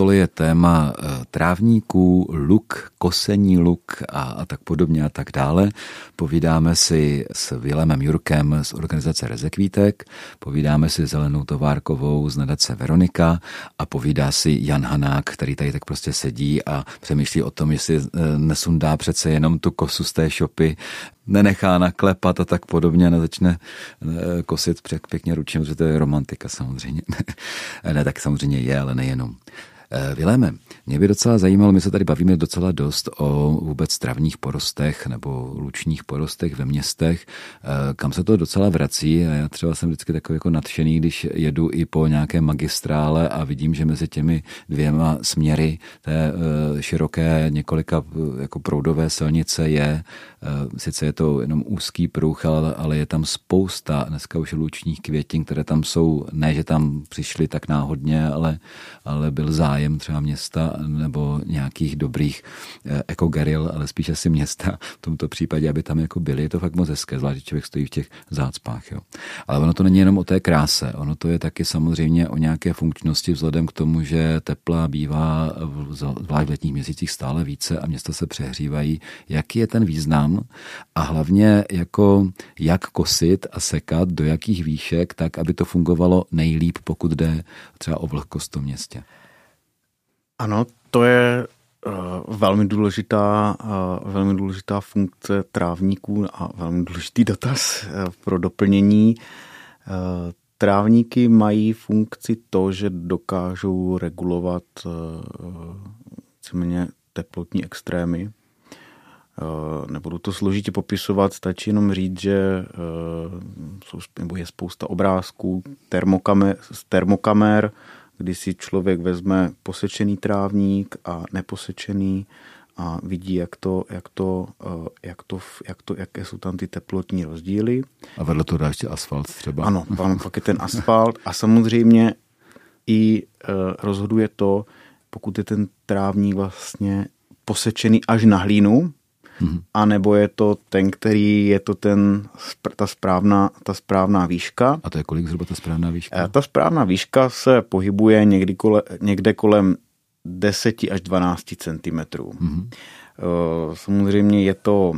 Stole je téma eh, trávníků, luk, kosení luk a, a tak podobně a tak dále. Povídáme si s Vilemem Jurkem z organizace Rezekvítek, povídáme si Zelenou Továrkovou z nadace Veronika a povídá si Jan Hanák, který tady tak prostě sedí a přemýšlí o tom, jestli eh, nesundá přece jenom tu kosu z té šopy, nenechá naklepat a tak podobně a nezačne eh, kosit pěkně ručně, protože to je romantika samozřejmě. (laughs) ne, tak samozřejmě je, ale nejenom. Eh, Viléme, mě by docela zajímalo, my se tady bavíme docela dost o vůbec travních porostech nebo lučních porostech ve městech, eh, kam se to docela vrací? A já třeba jsem vždycky takový jako nadšený, když jedu i po nějaké magistrále a vidím, že mezi těmi dvěma směry té eh, široké několika jako proudové silnice je, sice je to jenom úzký pruh, ale, ale je tam spousta dneska už lučních květin, které tam jsou, ne, že tam přišly tak náhodně, ale, ale byl zájem zájem třeba města nebo nějakých dobrých eh, ekogeril, ale spíš asi města v tomto případě, aby tam jako byli. Je to fakt moc hezké, zvlášť člověk stojí v těch zácpách. Jo. Ale ono to není jenom o té kráse, ono to je taky samozřejmě o nějaké funkčnosti vzhledem k tomu, že tepla bývá zvlášť v letních měsících stále více a města se přehřívají. Jaký je ten význam a hlavně jako jak kosit a sekat, do jakých výšek, tak aby to fungovalo nejlíp, pokud jde třeba o vlhkost v tom městě. Ano, to je uh, velmi důležitá, uh, velmi důležitá funkce trávníků a velmi důležitý dotaz uh, pro doplnění. Trávníky mají funkci to, že dokážou regulovat uh, teplotní extrémy. Nebudu to složitě popisovat, stačí jenom říct, že jsou, nebo je spousta obrázků termokamer, z termokamer, kdy si člověk vezme posečený trávník a neposečený a vidí, jak to, jak to, eh, jak to, jak to, jaké jsou tam ty teplotní rozdíly. A vedle toho dá ještě asfalt třeba. Ano, (laughs) tam pak je ten asfalt a samozřejmě i rozhoduje to, pokud je ten trávník vlastně posečený až na hlínu, mm-hmm. anebo je to ten, který je to ten, ta správná, ta správná výška. A to je kolik zhruba ta správná výška? Ta správná výška se pohybuje někdy kole, někde kolem 10 až 12 cm. Mm-hmm. Samozřejmě je to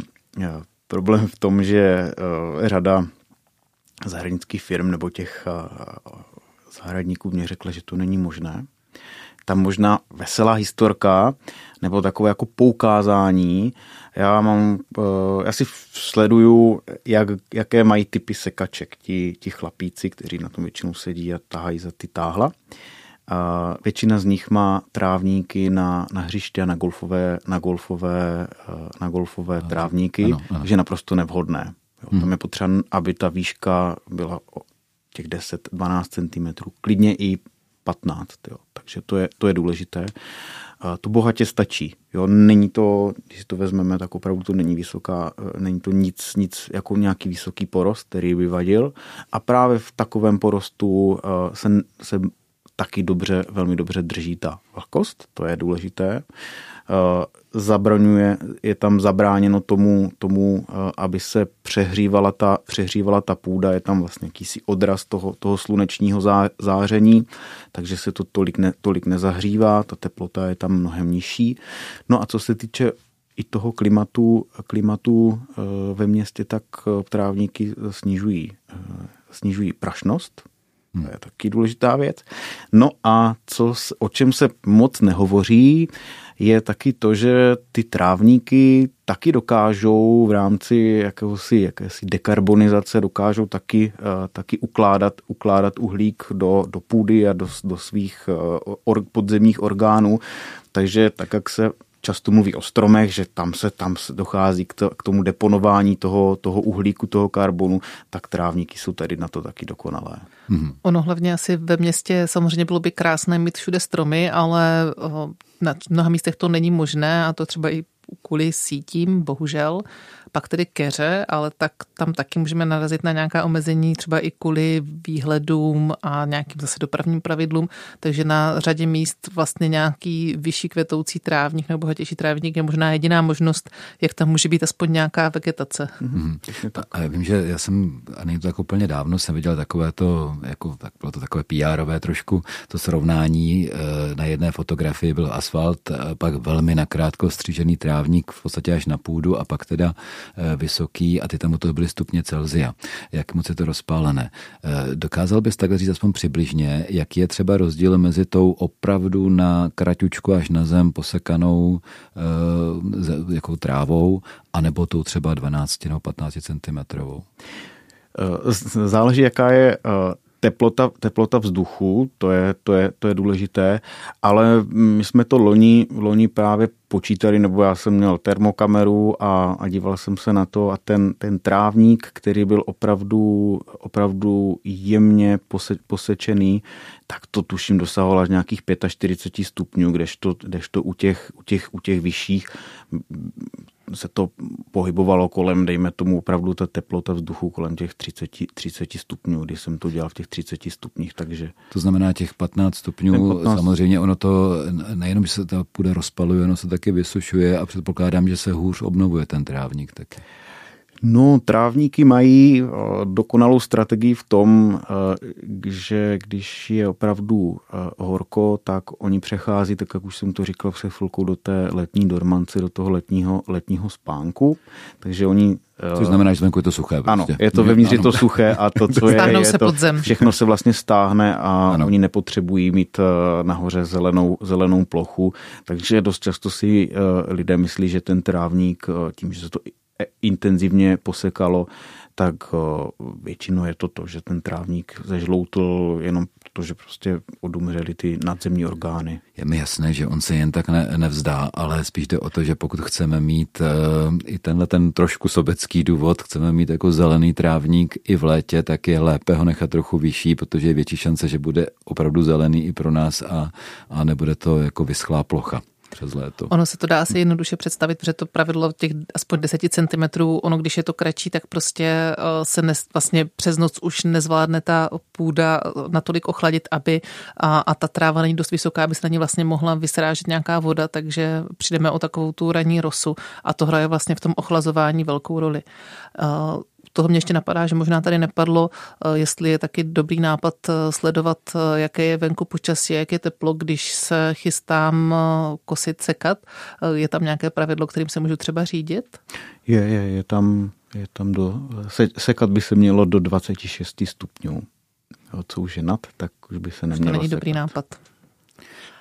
problém v tom, že řada zahraničních firm nebo těch zahradníků mě řekla, že to není možné. Tam možná veselá historka nebo takové jako poukázání. Já mám, já si sleduju, jak, jaké mají typy sekaček ti, ti chlapíci, kteří na tom většinou sedí a tahají za ty táhla. A většina z nich má trávníky na, na hřiště a na golfové, na golfové, eh, na golfové ano, trávníky, ano, ano. takže naprosto nevhodné. Jo, hmm. Tam je potřeba, aby ta výška byla těch 10-12 cm, klidně i 15. Jo. Takže to je, to je důležité. To bohatě stačí. Jo. Není to, když si to vezmeme, tak opravdu to není vysoká, eh, není to nic, nic jako nějaký vysoký porost, který by vadil. A právě v takovém porostu eh, se, se taky dobře, velmi dobře drží ta vlhkost, to je důležité. Eh, zabraňuje, je tam zabráněno tomu, tomu eh, aby se přehřívala ta, přehřívala ta půda, je tam vlastně jakýsi odraz toho, toho slunečního záření, takže se to tolik, ne, tolik nezahřívá, ta teplota je tam mnohem nižší. No a co se týče i toho klimatu, klimatu eh, ve městě, tak trávníky snižují, snižují prašnost, to je taky důležitá věc. No a co, o čem se moc nehovoří, je taky to, že ty trávníky taky dokážou v rámci jakéhosi, jakési dekarbonizace, dokážou taky, uh, taky ukládat, ukládat uhlík do, do půdy a do, do svých or, podzemních orgánů. Takže tak, jak se často mluví o stromech, že tam se tam se dochází k, to, k tomu deponování toho, toho uhlíku, toho karbonu, tak trávníky jsou tady na to taky dokonalé. Mm-hmm. Ono hlavně asi ve městě samozřejmě bylo by krásné mít všude stromy, ale na mnoha místech to není možné a to třeba i kvůli sítím, bohužel pak tedy keře, ale tak tam taky můžeme narazit na nějaká omezení, třeba i kvůli výhledům a nějakým zase dopravním pravidlům, takže na řadě míst vlastně nějaký vyšší kvetoucí trávník nebo bohatější trávník je možná jediná možnost, jak tam může být aspoň nějaká vegetace. Mm-hmm. A já vím, že já jsem, a není to tak úplně dávno, jsem viděl takové to, jako, tak bylo to takové PRové trošku, to srovnání eh, na jedné fotografii byl asfalt, pak velmi nakrátko střížený trávník v podstatě až na půdu a pak teda Eh, vysoký a ty tam u toho byly stupně Celzia. Jak moc je to rozpálené. Eh, dokázal bys takhle říct aspoň přibližně, jaký je třeba rozdíl mezi tou opravdu na kratučku až na zem posekanou eh, jako trávou, anebo tou třeba 12 nebo 15 centimetrovou? Záleží, jaká je teplota, teplota vzduchu, to je, to, je, to je důležité, ale my jsme to loni, loni právě počítali, nebo já jsem měl termokameru a, a díval jsem se na to a ten, ten trávník, který byl opravdu, opravdu jemně pose, posečený, tak to tuším dosahoval až nějakých 45 stupňů, kdežto, kdežto u, těch, u, těch, u těch vyšších se to pohybovalo kolem, dejme tomu opravdu ta teplota vzduchu kolem těch 30, 30 stupňů, když jsem to dělal v těch 30 stupních, takže... To znamená těch 15 stupňů, 15... samozřejmě ono to nejenom, že se ta půda rozpaluje, ono se taky vysušuje a předpokládám, že se hůř obnovuje ten trávník taky. No, trávníky mají eh, dokonalou strategii v tom, eh, že když je opravdu eh, horko, tak oni přechází, tak jak už jsem to říkal před chvilkou, do té letní dormanci, do toho letního, letního spánku. Takže oni Což znamená, že zvenku je to suché. Prostě. Ano, je to vevnitř je to suché a to, co je, je se to, pod zem. všechno se vlastně stáhne a ano. oni nepotřebují mít nahoře zelenou, zelenou plochu, takže dost často si lidé myslí, že ten trávník tím, že se to intenzivně posekalo, tak většinou je to to, že ten trávník zežloutl jenom to, že prostě odumřely ty nadzemní orgány. Je mi jasné, že on se jen tak ne, nevzdá, ale spíš jde o to, že pokud chceme mít uh, i tenhle ten trošku sobecký důvod, chceme mít jako zelený trávník i v létě, tak je lépe ho nechat trochu vyšší, protože je větší šance, že bude opravdu zelený i pro nás a, a nebude to jako vyschlá plocha. Přes léto. Ono se to dá asi jednoduše představit, protože to pravidlo těch aspoň 10 cm, ono když je to kratší, tak prostě eh, se ne, vlastně přes noc už nezvládne ta půda natolik ochladit, aby a, a ta tráva není dost vysoká, aby se na ní vlastně mohla vysrážet nějaká voda, takže přijdeme o takovou tu ranní rosu a to hraje vlastně v tom ochlazování velkou roli. Toho mě ještě napadá, že možná tady nepadlo, eh, jestli je taky dobrý nápad eh, sledovat, eh, jaké je venku počasí, jak je teplo, když se chystám kosit, sekat. Je tam nějaké pravidlo, kterým se můžu třeba řídit? Je, je, je tam, je tam do, se, sekat by se mělo do 26 stupňů. Co už je nad, tak už by se nemělo To není sekat. dobrý nápad.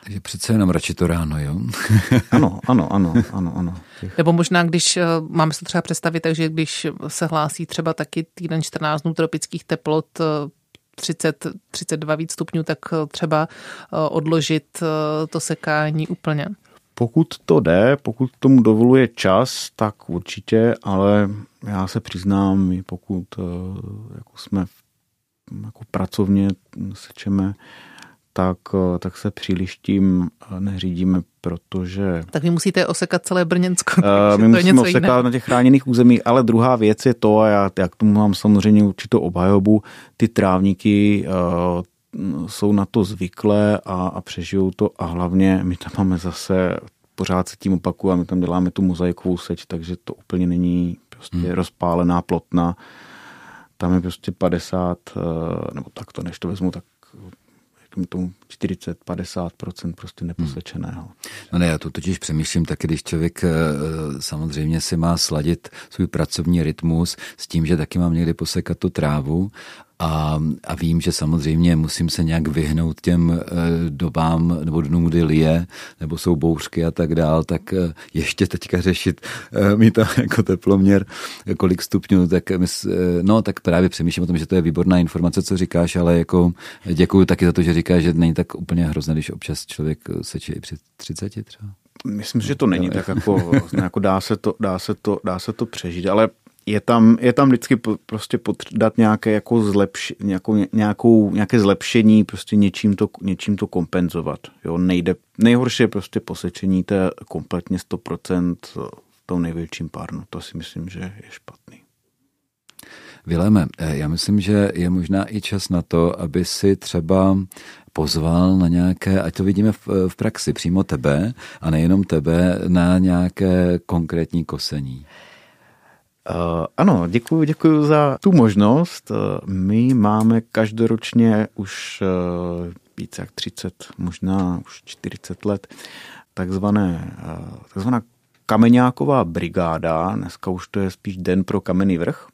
Takže přece jenom radši to ráno, jo? (laughs) ano, ano, ano, ano, ano. Těch... Nebo možná, když eh, máme se to třeba představit, takže když se hlásí třeba taky týden 14 dnů tropických teplot, 30, eh, 32 víc stupňů, tak eh, třeba odložit to sekání úplně. Pokud to jde, pokud tomu dovoluje čas, tak určitě, ale já se přiznám, pokud jako jsme jako pracovně sečeme tak, eh, tak se příliš tím eh, neřídíme, protože... Tak vy musíte osekat celé Brněnsko. (laughs) Uh, my musíme osekat jiné. na těch chráněných územích, ale druhá věc je to, a já, já k tomu mám samozřejmě určitou obhajobu, ty trávníky uh, jsou na to zvyklé a, a přežijou to a hlavně my tam máme zase pořád se tím opakuju a my tam děláme tu mozaikovou seč, takže to úplně není prostě hmm. rozpálená plotna. Tam je prostě 50, nebo tak to než to vezmu, tak tomu 40-50% prostě neposvědčeného. Hmm. No ne, já to totiž přemýšlím taky, když člověk eh, samozřejmě si má sladit svůj pracovní rytmus s tím, že taky mám někdy posekat tu trávu a, a vím, že samozřejmě musím se nějak vyhnout těm e, dobám nebo dnům, kdy lije, nebo jsou bouřky a tak dál, tak e, ještě teďka řešit, e, mít tam (laughs) jako teploměr, kolik stupňů, tak, no, tak právě přemýšlím o tom, že to je výborná informace, co říkáš, ale jako děkuji taky za to, že říkáš, že není tak úplně hrozné, když občas člověk seče i při 30 třeba. Myslím, že to není tak jako, (laughs) jako dá, se to, dá, se to, dá se to přežít, ale je tam, je tam vždycky prostě dát nějaké, jako zlepš, nějakou, nějakou, nějaké zlepšení, prostě něčím to, něčím to kompenzovat. Jo, nejde, nejhorší je prostě posečení té kompletně 100% v tom největším párnu. To si myslím, že je špatný. Vileme, eh, já myslím, že je možná i čas na to, aby si třeba pozval na nějaké, ať to vidíme v, v praxi, přímo tebe a nejenom tebe, na nějaké konkrétní kosení. Uh, ano, děkuji, děkuji za tu možnost. Uh, my máme každoročně už uh, více jak 30, možná už 40 let, takzvané, takzvaná kameňáková brigáda, dneska už to je spíš den pro kamenný vrch.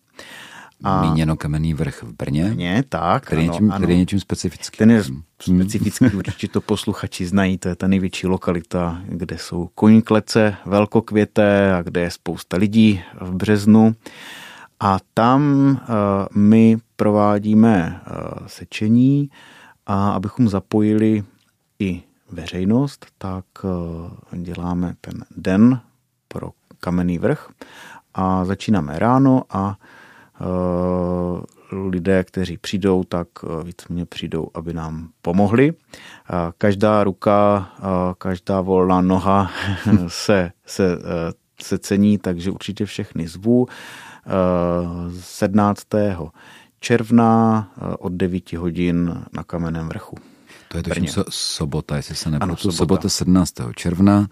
A Míněno Kamenný vrch v Brně. Brně, tak. Který, ano, něčím, ano. který je něčím specifický. Ten je specifický, určitě to posluchači znají, to je ta největší lokalita, kde jsou koníklece velkokvěté a kde je spousta lidí v březnu. A tam uh, my provádíme uh, sečení a abychom zapojili i veřejnost, tak uh, děláme ten den pro kamenný vrch a začínáme ráno a lidé, kteří přijdou, tak eh, víceméně přijdou, aby nám pomohli. Každá ruka, každá volná noha (laughs) se, se, eh, se cení, takže určitě všechny zvu. 17. června od 9 hodin na Kamenném vrchu. To je to sobota, jestli se nepletu. Sobota. sobota 17. června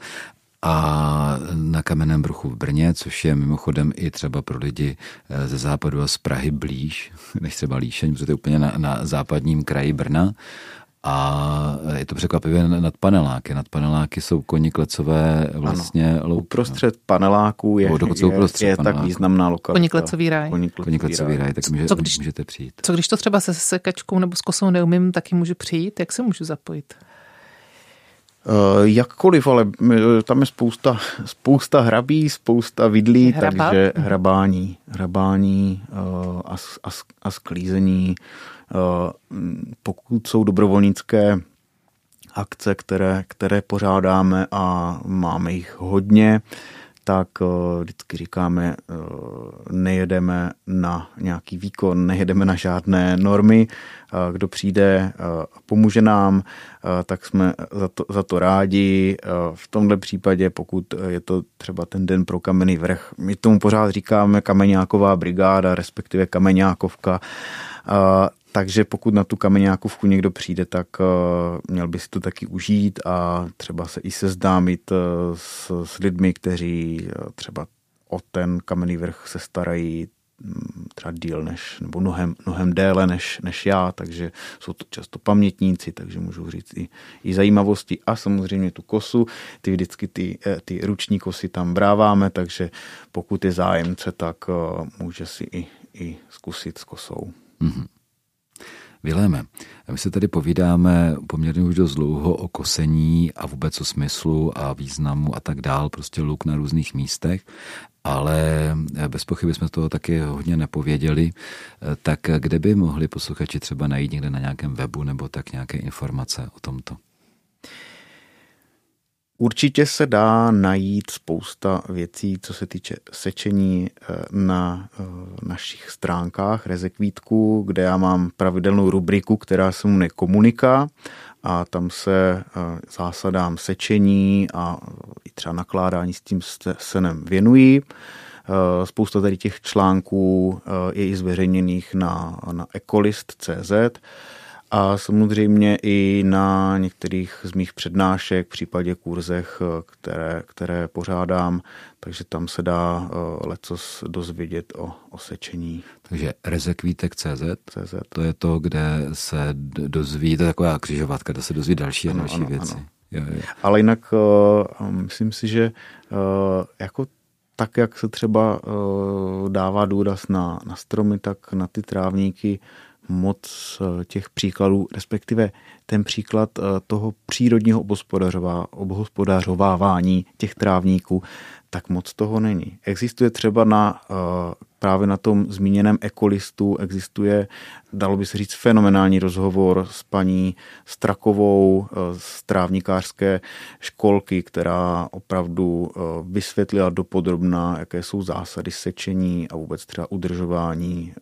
a na Kamenném bruchu v Brně, což je mimochodem i třeba pro lidi eh, ze západu a z Prahy blíž, (laughs) než třeba Líšeň, protože to je úplně na, na západním kraji Brna. A je to překvapivě nad paneláky. Nad paneláky jsou koni klecové vlastně louky. Uprostřed paneláků je, je, uprostřed je paneláku. tak významná lokalita. Koniklecový ráj. Koniklecový ráj, tak může, co když, můžete přijít. Co když to třeba se sekačkou nebo s kosou neumím, taky můžu přijít? Jak se můžu zapojit? Eh, jakkoliv, ale eh, tam je spousta, (laughs) spousta hrabí, spousta vidlí, Hraba? takže hrabání, hrabání eh, a, a, a sklízení. Pokud jsou dobrovolnické akce, které, které pořádáme a máme jich hodně, tak vždycky říkáme, nejedeme na nějaký výkon, nejedeme na žádné normy. Kdo přijde, pomůže nám, tak jsme za to, za to rádi. V tomhle případě, pokud je to třeba ten den pro kamenný vrch, my tomu pořád říkáme kameňáková brigáda, respektive kameňákovka, takže pokud na tu kameňákovku někdo přijde, tak měl by si to taky užít a třeba se i seznámit s, s lidmi, kteří třeba o ten kamenný vrch se starají mm, třeba díl než, nebo mnohem, mnohem déle než, než já, takže jsou to často pamětníci, takže můžu říct i, i zajímavosti a samozřejmě tu kosu, ty vždycky ty, eh, ty ruční kosy tam bráváme, takže pokud je zájemce, tak eh, může si i, i zkusit s kosou. Mm-hmm. Viléme, my se tady povídáme poměrně už dost dlouho o kosení a vůbec o smyslu a významu a tak dál, prostě luk na různých místech, ale bez pochyby jsme toho taky hodně nepověděli, tak kde by mohli posluchači třeba najít někde na nějakém webu nebo tak nějaké informace o tomto? Určitě se dá najít spousta věcí, co se týče sečení eh, na eh, našich stránkách Rezekvítku, kde já mám pravidelnou rubriku, která se mu nekomunika a tam se eh, zásadám sečení a i třeba nakládání s tím senem věnují. Spousta tady těch článků je i zveřejněných na, na ecolist.cz a samozřejmě i na některých z mých přednášek, v případě kurzech, které, které pořádám, takže tam se dá uh, lecos dozvědět o, o sečení. Takže rezekvítek.cz, to je to, kde se dozví, to je taková křižovatka, kde se dozví další a další ano, věci. Ano. Jo, jo. Ale jinak uh, myslím si, že uh, jako tak, jak se třeba uh, dává důraz na, na stromy, tak na ty trávníky moc eh, těch příkladů, respektive ten příklad eh, toho přírodního obhospodařovávání těch trávníků, tak moc toho není. Existuje třeba na eh, právě na tom zmíněném ekolistu existuje, dalo by se říct, fenomenální rozhovor s paní Strakovou eh, z trávnikářské školky, která opravdu eh, vysvětlila dopodrobná, jaké jsou zásady sečení a vůbec třeba udržování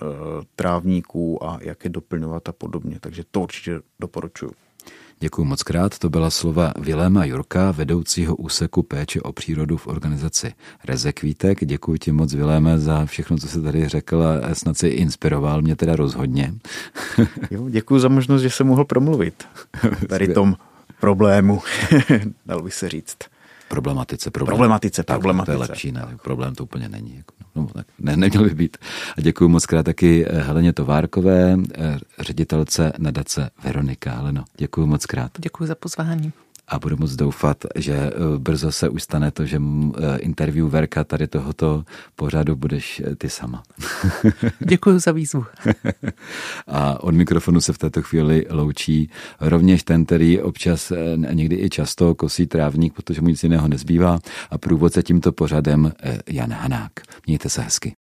trávníků a jak je doplňovat a podobně. Takže to určitě doporučuji. Děkuji moc krát. To byla slova Viléma Jurka, vedoucího úseku péče o přírodu v organizaci Rezekvítek. Děkuji ti moc, Viléme, za všechno, co jsi tady řekl a snad si inspiroval mě teda rozhodně. Jo, děkuji za možnost, že jsem mohl promluvit (laughs) tady tom problému, (laughs) dal by se říct problematice. Problém. Problematice, tak, problematice. To je lepší, ne? Problém to úplně není. Jako, no, tak ne, neměl by být. A děkuji moc krát taky eh, Heleně Továrkové, eh, ředitelce nadace Veronika. Heleno, děkuji moc krát. Děkuji za pozvání a budu moc doufat, že eh, brzo se už stane to, že eh, interview Verka tady tohoto pořadu budeš eh, ty sama. (laughs) Děkuji za výzvu. (laughs) a od mikrofonu se v této chvíli loučí rovněž ten, který občas někdy i často kosí trávník, protože mu nic jiného nezbývá a průvodce tímto pořadem Jan Hanák. Mějte se hezky.